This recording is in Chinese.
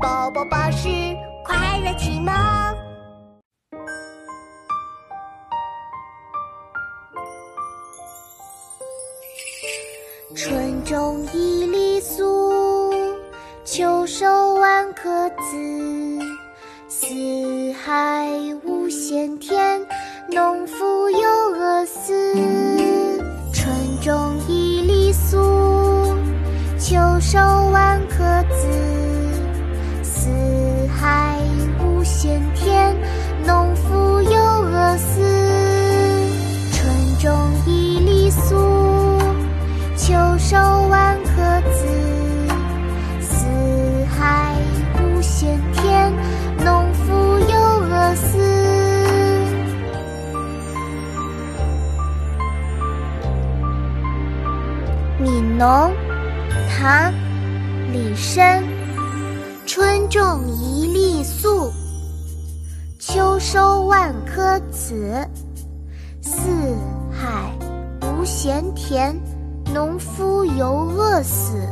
宝宝巴士快乐启蒙。春种一粒粟，秋收万颗子。四海无闲田，农夫犹饿死。春种一粒粟，秋收万颗悯农》唐·李绅，春种一粒粟，秋收万颗子。四海无闲田，农夫犹饿死。